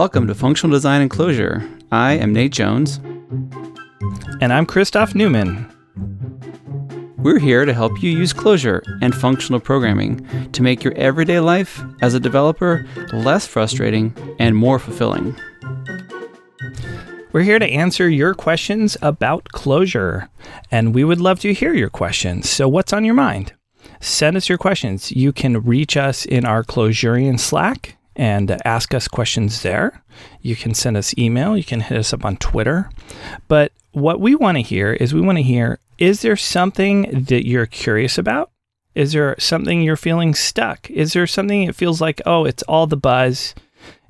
Welcome to Functional Design and Clojure. I am Nate Jones. And I'm Christoph Neumann. We're here to help you use Clojure and functional programming to make your everyday life as a developer less frustrating and more fulfilling. We're here to answer your questions about Clojure, and we would love to hear your questions. So, what's on your mind? Send us your questions. You can reach us in our Clojurian Slack and ask us questions there. You can send us email, you can hit us up on Twitter. But what we want to hear is we want to hear is there something that you're curious about? Is there something you're feeling stuck? Is there something that feels like, oh, it's all the buzz?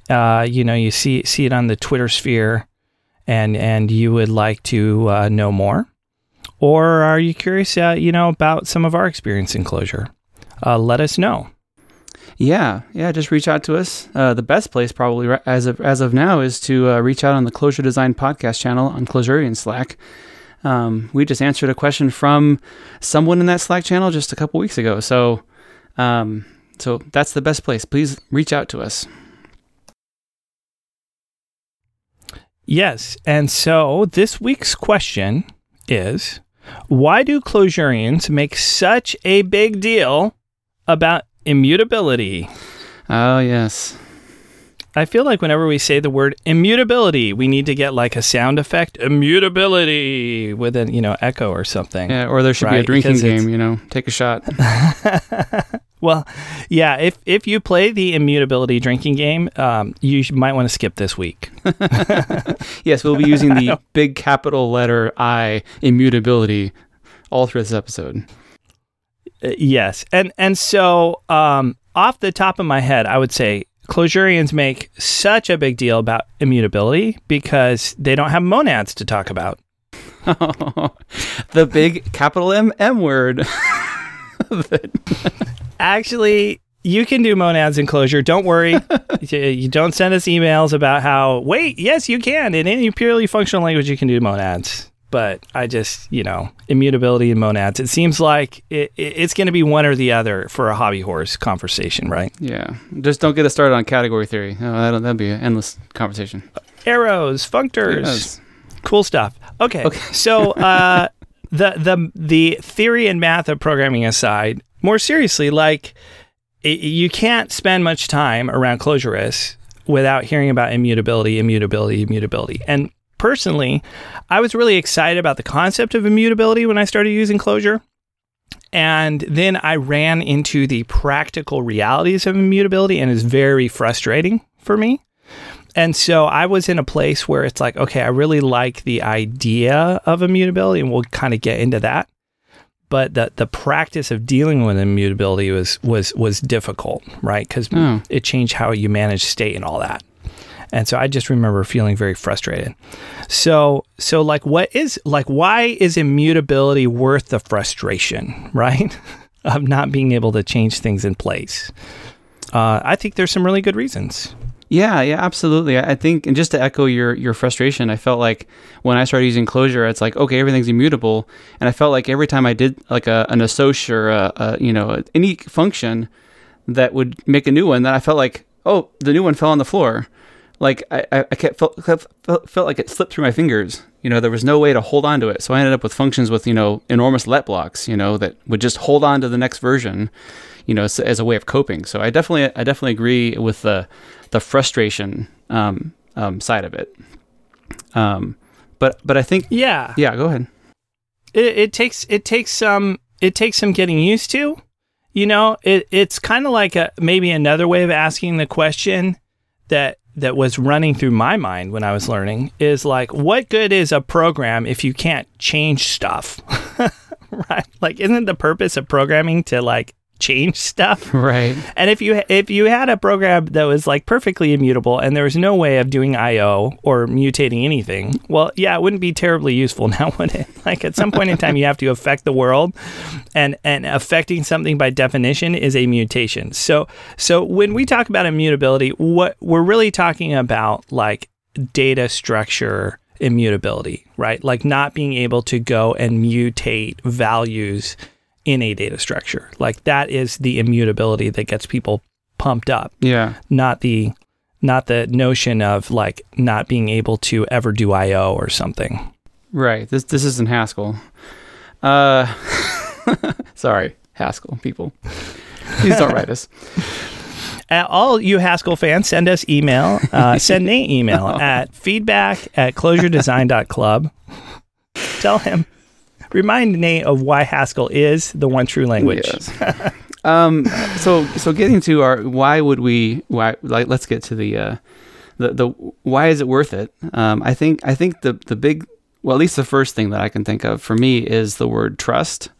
Uh, you know, you see see it on the Twitter sphere, and and you would like to uh, know more, or are you curious, uh, you know, about some of our experience in Clojure? Uh, let us know. Yeah, yeah, just reach out to us. Uh, the best place, probably as of as of now, is to uh, reach out on the Clojure Design podcast channel on Clojurian Slack. Um, we just answered a question from someone in that Slack channel just a couple weeks ago. So, um, so that's the best place. Please reach out to us. Yes, and so this week's question is: Why do Clojurians make such a big deal about Immutability. Oh, yes. I feel like whenever we say the word immutability, we need to get like a sound effect, immutability, with an you know echo or something. Yeah, or there should right? be a drinking because game. You know, take a shot. well, yeah. If if you play the immutability drinking game, um, you might want to skip this week. yes, we'll be using the big capital letter I immutability all through this episode. Uh, yes, and and so um, off the top of my head, I would say Clojurians make such a big deal about immutability because they don't have monads to talk about. the big capital M M word. Actually, you can do monads in Clojure. Don't worry. you don't send us emails about how, wait, yes, you can. In any purely functional language, you can do monads but I just, you know, immutability and monads. It seems like it, it, it's going to be one or the other for a hobby horse conversation, right? Yeah. Just don't get us started on category theory. Oh, that'll, that'll be an endless conversation. Arrows, functors, yes. cool stuff. Okay. okay. so uh, the the the theory and math of programming aside, more seriously, like it, you can't spend much time around Clojurists without hearing about immutability, immutability, immutability, and personally, I was really excited about the concept of immutability when I started using Clojure. And then I ran into the practical realities of immutability, and it's very frustrating for me. And so I was in a place where it's like, okay, I really like the idea of immutability, and we'll kind of get into that. But the the practice of dealing with immutability was was was difficult, right? Because mm. it changed how you manage state and all that. And so I just remember feeling very frustrated. So so like what is like why is immutability worth the frustration, right? of not being able to change things in place. Uh, I think there's some really good reasons. Yeah, yeah, absolutely. I think, and just to echo your your frustration, I felt like when I started using Clojure, it's like okay, everything's immutable, and I felt like every time I did like a, an associ or a, a, you know any function that would make a new one, that I felt like oh, the new one fell on the floor, like I, I kept felt, felt, felt like it slipped through my fingers. You know, there was no way to hold on to it. So I ended up with functions with, you know, enormous let blocks, you know, that would just hold on to the next version, you know, as, as a way of coping. So I definitely, I definitely agree with the, the frustration um, um, side of it. Um, but, but I think, yeah, yeah, go ahead. It, it takes, it takes some, it takes some getting used to, you know, it, it's kind of like a, maybe another way of asking the question that that was running through my mind when I was learning is like, what good is a program if you can't change stuff? right? Like, isn't the purpose of programming to like change stuff. Right. And if you if you had a program that was like perfectly immutable and there was no way of doing IO or mutating anything, well, yeah, it wouldn't be terribly useful now, would it? Like at some point in time you have to affect the world and and affecting something by definition is a mutation. So so when we talk about immutability, what we're really talking about like data structure immutability, right? Like not being able to go and mutate values in a data structure. Like that is the immutability that gets people pumped up. Yeah. Not the not the notion of like not being able to ever do I/O or something. Right. This this isn't Haskell. Uh, sorry, Haskell people. Please don't write us. At all you Haskell fans, send us email. Uh, send Nate email at feedback at clojuredesign.club. Tell him, remind Nate of why Haskell is the one true language. Yes. um, so so getting to our why would we why like let's get to the uh, the the why is it worth it? Um, I think I think the the big well at least the first thing that I can think of for me is the word trust.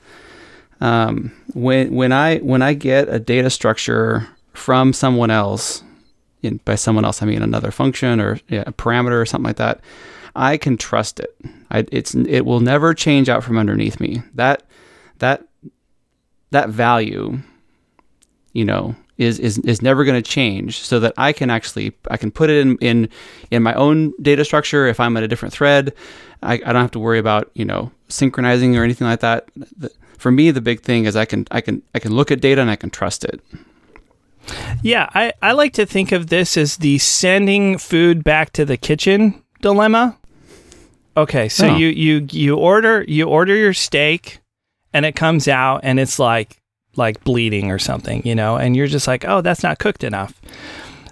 Um, when when I when I get a data structure from someone else, by someone else I mean another function or yeah, a parameter or something like that, I can trust it. I, it's it will never change out from underneath me. That that that value you know, is is, is never going to change so that I can actually I can put it in, in in my own data structure if I'm at a different thread. I, I don't have to worry about, you know, synchronizing or anything like that. For me the big thing is I can I can I can look at data and I can trust it. Yeah, I, I like to think of this as the sending food back to the kitchen dilemma. Okay, so oh. you, you you order you order your steak and it comes out and it's like like bleeding or something, you know, and you're just like, oh, that's not cooked enough.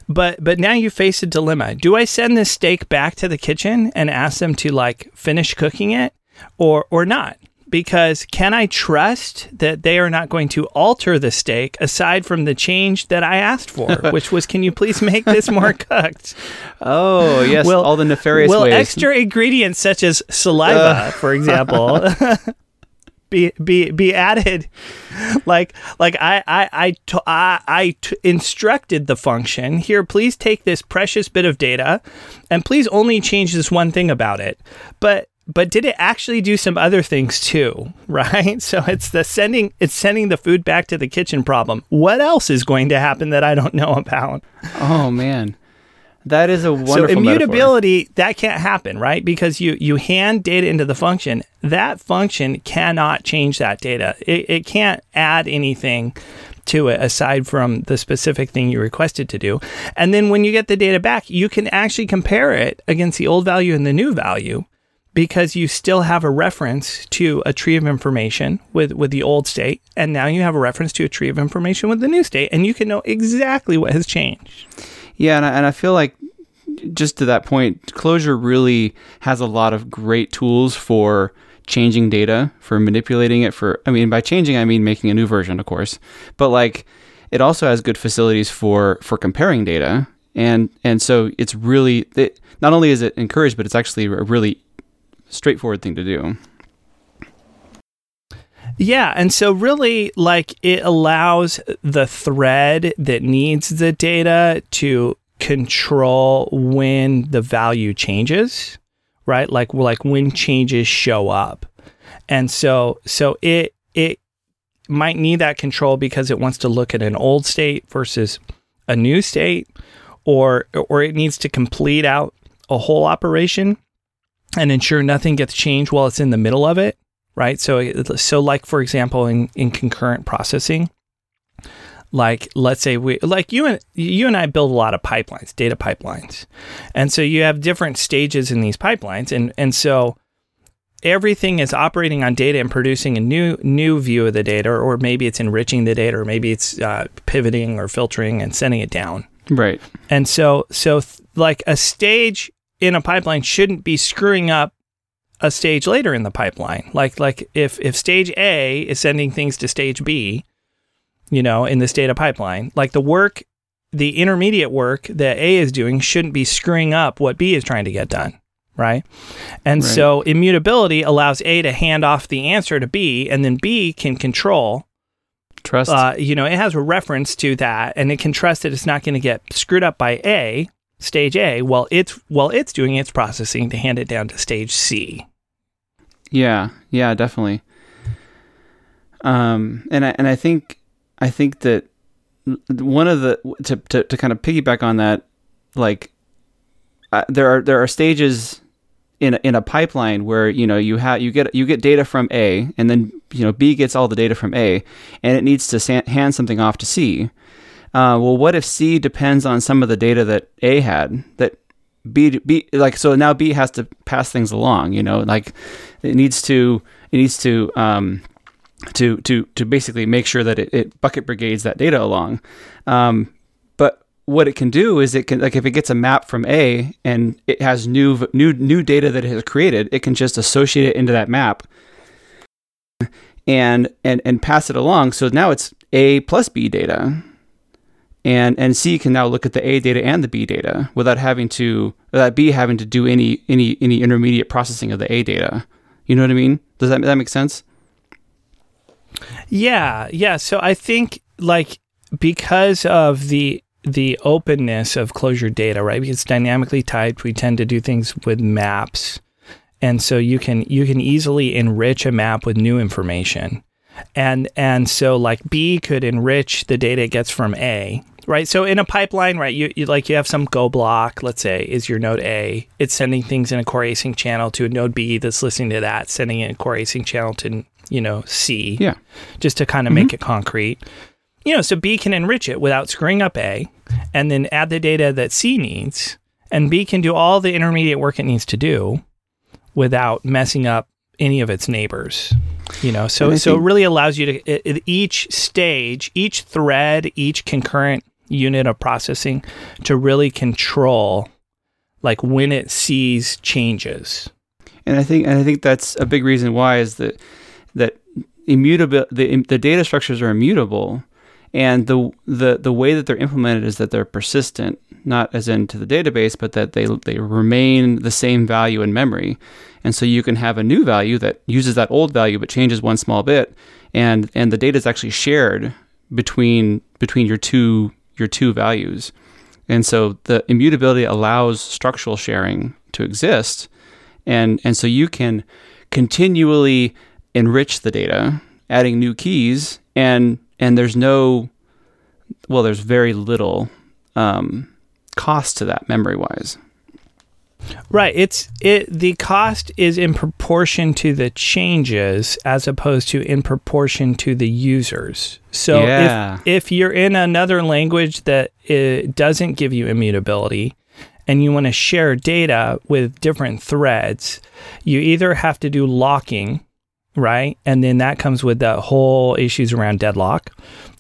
But but now you face a dilemma. Do I send this steak back to the kitchen and ask them to like finish cooking it or or not? Because can I trust that they are not going to alter the steak aside from the change that I asked for, which was can you please make this more cooked? Oh, yes, will, all the nefarious will ways. extra ingredients such as saliva, uh. for example, be be be added like like i i I, t- I, I t- instructed the function here please take this precious bit of data and please only change this one thing about it but but did it actually do some other things too right so it's the sending it's sending the food back to the kitchen problem what else is going to happen that i don't know about oh man that is a wonderful. So immutability metaphor. that can't happen, right? Because you you hand data into the function. That function cannot change that data. It, it can't add anything to it aside from the specific thing you requested to do. And then when you get the data back, you can actually compare it against the old value and the new value because you still have a reference to a tree of information with, with the old state. And now you have a reference to a tree of information with the new state. And you can know exactly what has changed. Yeah, and I, and I feel like just to that point, Clojure really has a lot of great tools for changing data, for manipulating it. For I mean, by changing, I mean making a new version, of course. But like, it also has good facilities for for comparing data, and and so it's really it, not only is it encouraged, but it's actually a really straightforward thing to do. Yeah, and so really like it allows the thread that needs the data to control when the value changes, right? Like like when changes show up. And so so it it might need that control because it wants to look at an old state versus a new state or or it needs to complete out a whole operation and ensure nothing gets changed while it's in the middle of it right? So, so like for example, in, in concurrent processing, like let's say we like you and you and I build a lot of pipelines, data pipelines, and so you have different stages in these pipelines, and and so everything is operating on data and producing a new new view of the data, or maybe it's enriching the data, or maybe it's uh, pivoting or filtering and sending it down. Right. And so so th- like a stage in a pipeline shouldn't be screwing up a stage later in the pipeline. Like like if if stage A is sending things to stage B, you know, in this data pipeline, like the work the intermediate work that A is doing shouldn't be screwing up what B is trying to get done, right? And right. so immutability allows A to hand off the answer to B and then B can control trust. Uh, you know, it has a reference to that and it can trust that it's not going to get screwed up by A stage A while it's while it's doing its processing to hand it down to stage C. Yeah, yeah, definitely. Um, and I and I think I think that one of the to to, to kind of piggyback on that, like uh, there are there are stages in a, in a pipeline where you know you have you get you get data from A and then you know B gets all the data from A and it needs to hand something off to C. uh, well, what if C depends on some of the data that A had that B B like so now B has to pass things along. You know, like it needs to it needs to um, to to to basically make sure that it, it bucket brigades that data along. Um, but what it can do is it can like if it gets a map from A and it has new new new data that it has created, it can just associate it into that map and and and pass it along. So now it's A plus B data. And and C can now look at the A data and the B data without having to without B having to do any any any intermediate processing of the A data. You know what I mean? Does that that make sense? Yeah, yeah. So I think like because of the the openness of Clojure data, right? Because it's dynamically typed, we tend to do things with maps. And so you can you can easily enrich a map with new information. And and so like B could enrich the data it gets from A, right? So in a pipeline, right, you, you like you have some Go block, let's say, is your node A. It's sending things in a core async channel to a node B that's listening to that, sending it in a core async channel to you know, C. Yeah. Just to kind of mm-hmm. make it concrete. You know, so B can enrich it without screwing up A and then add the data that C needs. And B can do all the intermediate work it needs to do without messing up any of its neighbors. You know, so so it really allows you to it, it, each stage, each thread, each concurrent unit of processing to really control like when it sees changes. And I think and I think that's a big reason why is that that immutable the, the data structures are immutable and the, the the way that they're implemented is that they're persistent not as into the database but that they they remain the same value in memory and so you can have a new value that uses that old value but changes one small bit and and the data is actually shared between between your two your two values and so the immutability allows structural sharing to exist and and so you can continually enrich the data, adding new keys, and and there's no, well, there's very little um, cost to that memory wise. Right. It's it. The cost is in proportion to the changes, as opposed to in proportion to the users. So yeah. if if you're in another language that it doesn't give you immutability, and you want to share data with different threads, you either have to do locking, right? And then that comes with the whole issues around deadlock,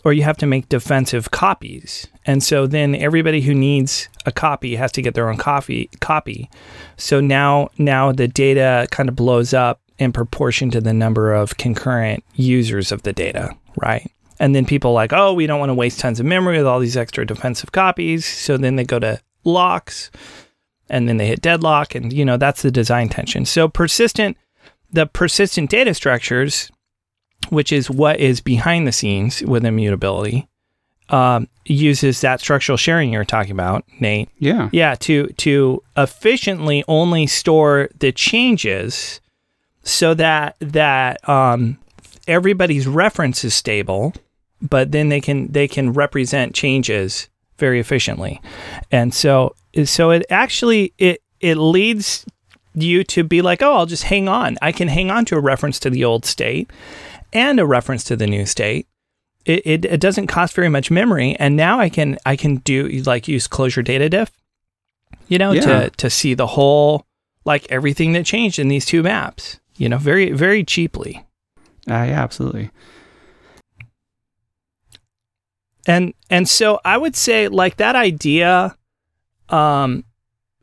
or you have to make defensive copies. And so then everybody who needs a copy has to get their own copy copy. So now now the data kind of blows up in proportion to the number of concurrent users of the data, right? And then people like, oh, we don't want to waste tons of memory with all these extra defensive copies. So then they go to locks and then they hit deadlock. And, you know, that's the design tension. So persistent the persistent data structures, which is what is behind the scenes with immutability, um, uses that structural sharing you're talking about, Nate. Yeah. Yeah, to to efficiently only store the changes so that that um, everybody's reference is stable, but then they can they can represent changes very efficiently. And so so it actually it it leads you to be like, oh, I'll just hang on. I can hang on to a reference to the old state and a reference to the new state. It, it, it doesn't cost very much memory, and now I can I can do like use Clojure data diff, you know, yeah. to to see the whole like everything that changed in these two maps, you know, very very cheaply. Uh, yeah, absolutely. And and so I would say like that idea um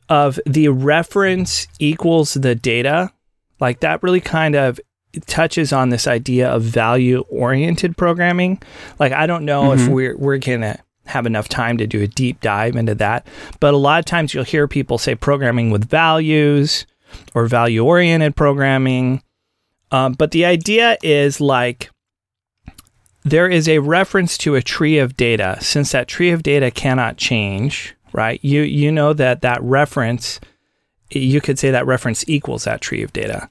of the reference equals the data, like that really kind of touches on this idea of value oriented programming. Like I don't know mm-hmm. if we're we're gonna have enough time to do a deep dive into that, but a lot of times you'll hear people say programming with values or value oriented programming. Um, but the idea is like there is a reference to a tree of data. Since that tree of data cannot change, right? You you know that that reference you could say that reference equals that tree of data.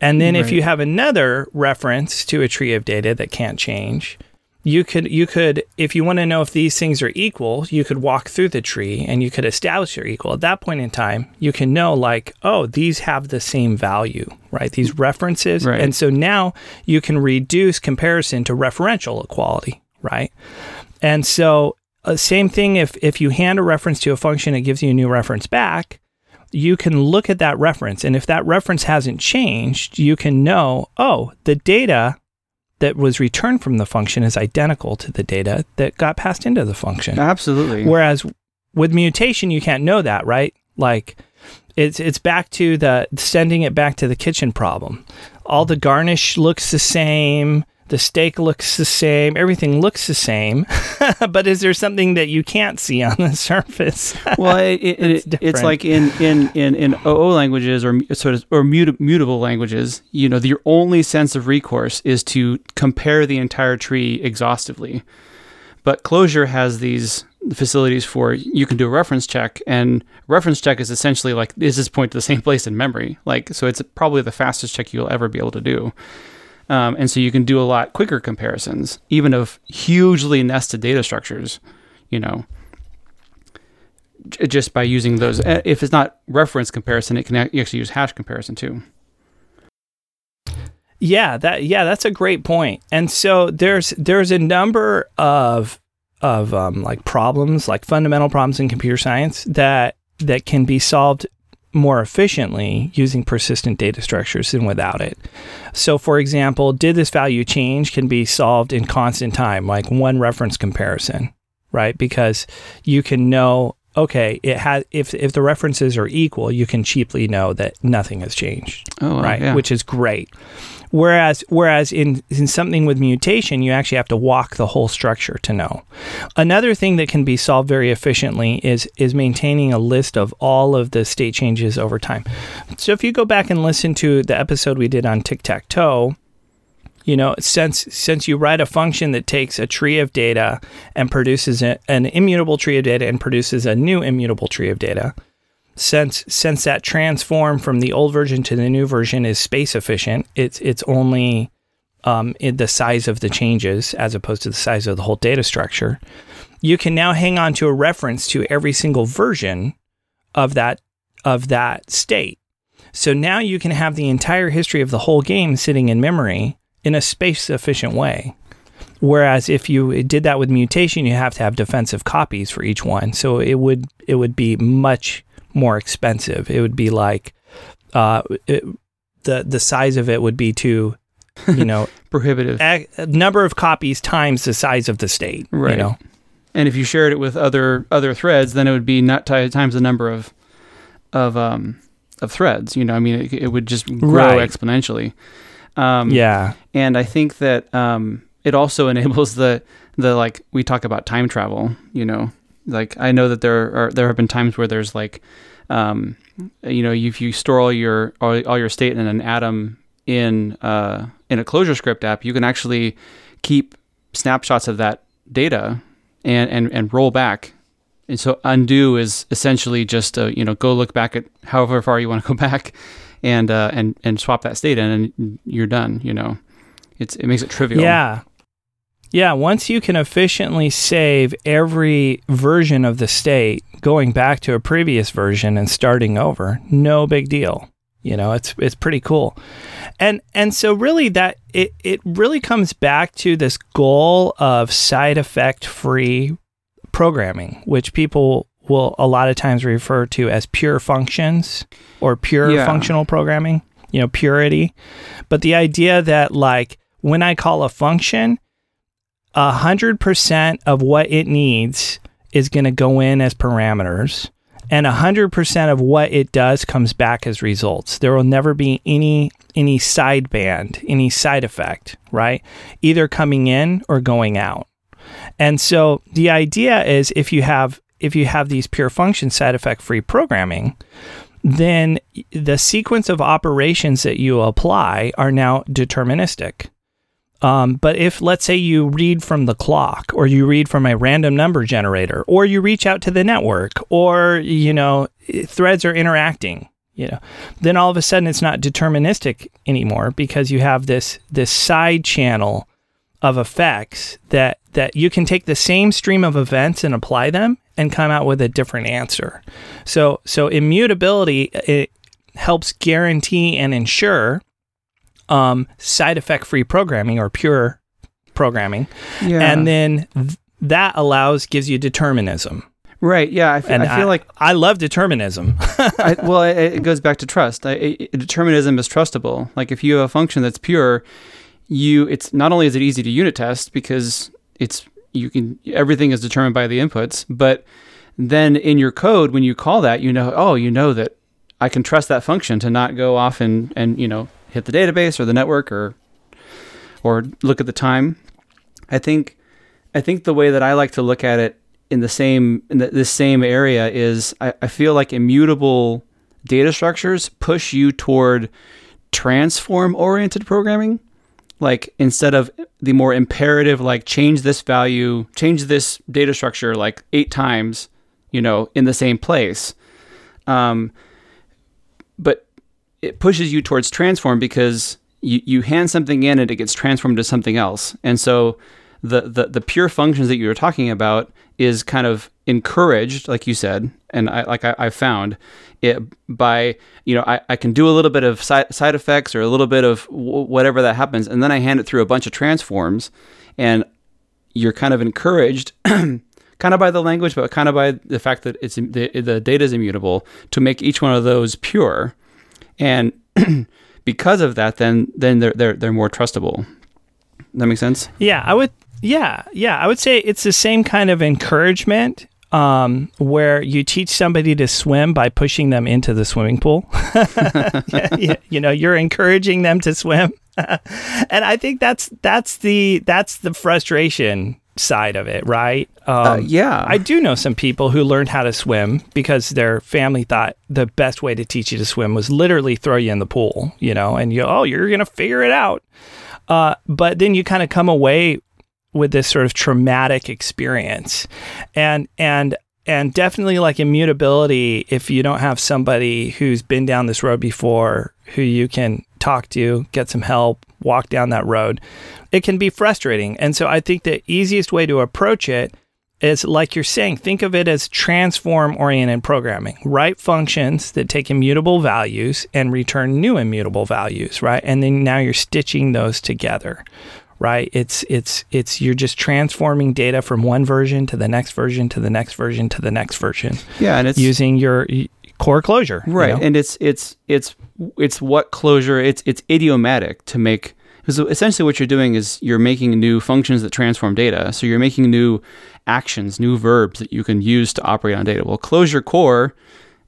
And then right. if you have another reference to a tree of data that can't change, you could you could if you want to know if these things are equal, you could walk through the tree and you could establish they're equal. At that point in time, you can know like, oh, these have the same value, right? These references. Right. And so now you can reduce comparison to referential equality, right? And so uh, same thing if if you hand a reference to a function, it gives you a new reference back. You can look at that reference, and if that reference hasn't changed, you can know, oh, the data that was returned from the function is identical to the data that got passed into the function. Absolutely. Whereas with mutation, you can't know that, right? Like it's it's back to the sending it back to the kitchen problem. All the garnish looks the same, the steak looks the same, everything looks the same, but is there something that you can't see on the surface? well, it, it, it's, it's, like in, in, in, in OO languages or sort of or mutable languages, you know, your only sense of recourse is to compare the entire tree exhaustively. But Clojure has these facilities for you can do a reference check and reference check is essentially like is this point to the same place in memory like so it's probably the fastest check you'll ever be able to do um, and so you can do a lot quicker comparisons even of hugely nested data structures you know j- just by using those. Eh, if it's not reference comparison it can actually use hash comparison too. Yeah that yeah that's a great point. And so there's there's a number of of um, like problems, like fundamental problems in computer science that that can be solved more efficiently using persistent data structures than without it. So, for example, did this value change can be solved in constant time, like one reference comparison, right? Because you can know, okay, it has if if the references are equal, you can cheaply know that nothing has changed, oh, right? Yeah. Which is great. Whereas, whereas in, in something with mutation, you actually have to walk the whole structure to know. Another thing that can be solved very efficiently is is maintaining a list of all of the state changes over time. So if you go back and listen to the episode we did on tic tac toe, you know since since you write a function that takes a tree of data and produces a, an immutable tree of data and produces a new immutable tree of data since since that transform from the old version to the new version is space efficient, it's it's only um, the size of the changes as opposed to the size of the whole data structure. You can now hang on to a reference to every single version of that of that state. So now you can have the entire history of the whole game sitting in memory in a space efficient way. Whereas if you did that with mutation, you have to have defensive copies for each one. So it would it would be much more expensive. It would be like uh, it, the the size of it would be too, you know, prohibitive. A, a, number of copies times the size of the state. Right. You know? And if you shared it with other other threads, then it would be not t- times the number of of um of threads. You know, I mean, it, it would just grow right. exponentially. Um, yeah. And I think that um, it also enables the the like we talk about time travel. You know, like I know that there are there have been times where there's like, um, you know, if you store all your all, all your state in an atom in uh, in a ClojureScript app, you can actually keep snapshots of that data and and and roll back. And so undo is essentially just a, you know go look back at however far you want to go back, and uh, and and swap that state in, and you're done. You know, it's it makes it trivial. Yeah, yeah, once you can efficiently save every version of the state going back to a previous version and starting over, no big deal. You know, it's it's pretty cool. And and so really that it it really comes back to this goal of side effect free programming, which people will a lot of times refer to as pure functions or pure yeah. functional programming, you know, purity. But the idea that like when I call a function, 100% of what it needs is going to go in as parameters and 100% of what it does comes back as results. There will never be any any sideband, any side effect, right? Either coming in or going out. And so the idea is if you have if you have these pure function side effect free programming, then the sequence of operations that you apply are now deterministic. Um, but if, let's say, you read from the clock, or you read from a random number generator, or you reach out to the network, or you know, threads are interacting, you know, then all of a sudden it's not deterministic anymore because you have this this side channel of effects that that you can take the same stream of events and apply them and come out with a different answer. So so immutability it helps guarantee and ensure um, side effect free programming or pure programming. Yeah. And then th- that allows gives you determinism. Right. Yeah. I, f- And I feel I, like I love determinism. I, well, it, it goes back to trust. I, it, determinism is trustable. Like if you have a function that's pure, you it's not only is it easy to unit test because it's you can everything is determined by the inputs, but then in your code when you call that, you know, oh, you know that I can trust that function to not go off and and you know hit the database or the network or or look at the time. I think I think the way that I like to look at it in the same in the, this same area is I, I feel like immutable data structures push you toward transform oriented programming like instead of the more imperative like change this value change this data structure like eight times you know in the same place um, but it pushes you towards transform because you, you hand something in and it gets transformed to something else. And so the, the the pure functions that you were talking about is kind of encouraged like you said and I, like I, I found it by you know I, I can do a little bit of side, side effects or a little bit of w- whatever that happens and then I hand it through a bunch of transforms and you're kind of encouraged kind of by the language but kind of by the fact that it's the, the data is immutable to make each one of those pure and because of that then then they're they're, they're more trustable that makes sense yeah, I would. Yeah, yeah, I would say it's the same kind of encouragement um, where you teach somebody to swim by pushing them into the swimming pool. you, you know, you're encouraging them to swim, and I think that's that's the that's the frustration side of it, right? Um, uh, yeah I do know some people who learned how to swim because their family thought the best way to teach you to swim was literally throw you in the pool, you know, and you, oh, you're going to figure it out. Uh, but then you kind of come away with this sort of traumatic experience. And, and, and definitely like immutability, if you don't have somebody who's been down this road before, who you can talk to, get some help, walk down that road, it can be frustrating. And so I think the easiest way to approach it is like you're saying, think of it as transform oriented programming. Write functions that take immutable values and return new immutable values, right? And then now you're stitching those together. Right? It's it's it's you're just transforming data from one version to the next version to the next version to the next version. yeah and it's using your core Clojure. you right know? and it's it's it's it's what Clojure it's it's idiomatic to make because essentially what you're doing is you're making new functions that transform data so you're making new actions new verbs that you can use to operate on data well Clojure core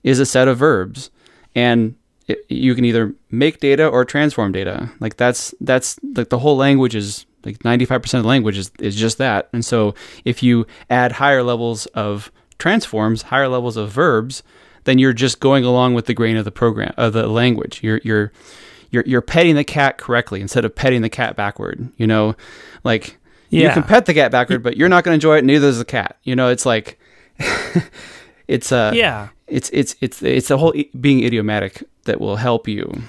is a set of verbs and it, you can either make data or transform data like that's that's like the whole language is like 95% of the language is, is just that and so if you add higher levels of transforms higher levels of verbs then you're just going along with the grain of the program of the language. You're you're you're you're petting the cat correctly instead of petting the cat backward. You know, like you can pet the cat backward, but you're not going to enjoy it. Neither is the cat. You know, it's like it's uh yeah. it's it's it's it's the whole i- being idiomatic that will help you.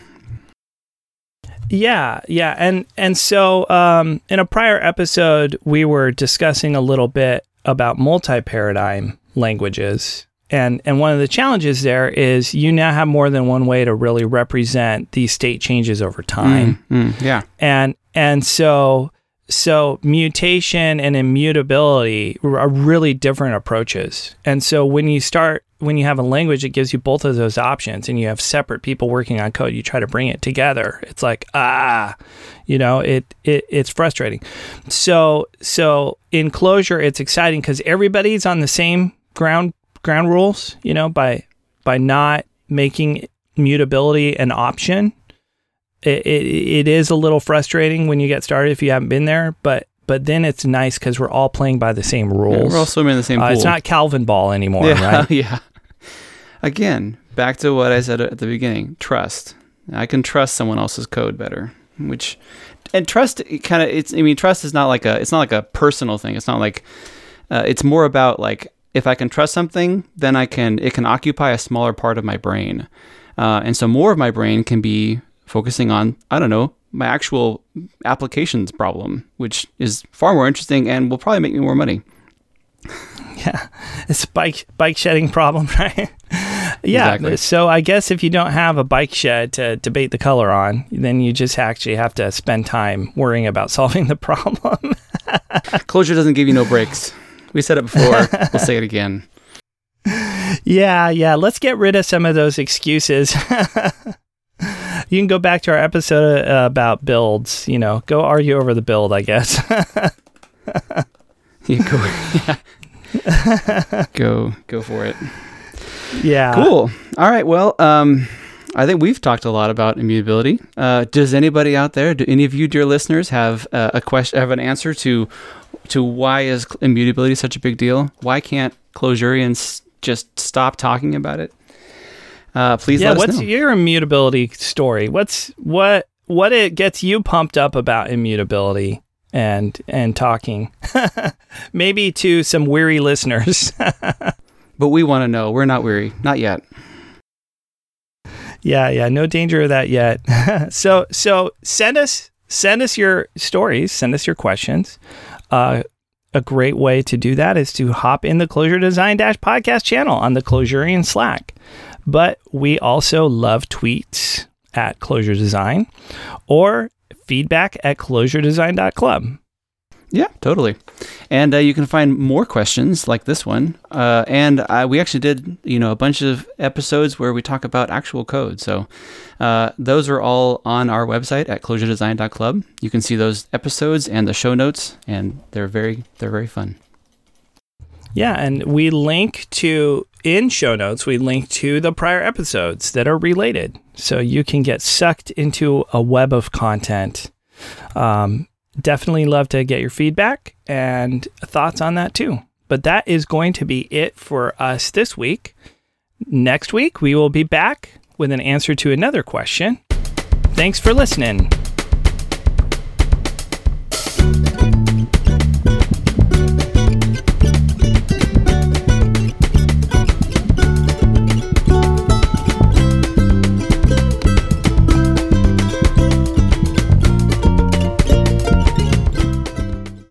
Yeah, yeah, and and so um, in a prior episode, we were discussing a little bit about multi-paradigm languages, and and one of the challenges there is you now have more than one way to really represent these state changes over time, Mm, mm, yeah. and and so so mutation and immutability are really different approaches, and so when you start when you have a language, it gives you both of those options, and you have separate people working on code. You try to bring it together. It's like ah, you know, it, it it's frustrating. So so in Clojure, it's exciting because everybody's on the same ground ground rules. You know, by by not making mutability an option. It, it, it is a little frustrating when you get started if you haven't been there, but but then it's nice because we're all playing by the same Yeah, rules. we're all swimming in the same pool. Uh, it's not Calvinball anymore, yeah, right? yeah. Again, back to what I said at the beginning: trust. I can trust someone else's code better, which and trust kind of it's. I mean, trust is not like a. It's not like a personal thing. It's not like. Uh, it's more about like if I can trust something, then I can. It can occupy a smaller part of my brain, uh, and so more of my brain can be focusing on I don't know my actual applications problem, which is far more interesting and will probably make me more money. Yeah, it's a bike bike shedding problem, right? yeah. Exactly. So I guess if you don't have a bike shed to debate the color on, then you just actually have to spend time worrying about solving the problem. Clojure doesn't give you no breaks. We said it before. we'll say it again. Yeah, yeah. Let's get rid of some of those excuses. you can go back to our episode uh, about builds. You know, go argue over the build, I guess. you go, yeah. go, go for it. Yeah. Cool. All right. Well, um, I think we've talked a lot about immutability. Uh, does anybody out there, do any of you, dear listeners, have uh, a question, have an answer to to why is immutability such a big deal? Why can't Clojurians just stop talking about it? Uh, please yeah, let us know. What's your immutability story? What's what what it gets you pumped up about immutability and and talking? Maybe to some weary listeners. but we want to know. We're not weary, not yet. Yeah, yeah, no danger of that yet. so so send us send us your stories, send us your questions. Uh, a great way to do that is to hop in the Clojure Design Dash podcast channel on the Clojurian Slack. But we also love tweets at Clojure Design or feedback at clojuredesign.club. Yeah, totally. And uh, you can find more questions like this one. Uh, and uh, we actually did, you know, a bunch of episodes where we talk about actual code. So uh, those are all on our website at clojuredesign.club. You can see those episodes and the show notes, and they're very they're very fun. Yeah, and we link to in show notes. We link to the prior episodes that are related, so you can get sucked into a web of content. Um, definitely love to get your feedback and thoughts on that too. But that is going to be it for us this week. Next week, we will be back with an answer to another question. Thanks for listening.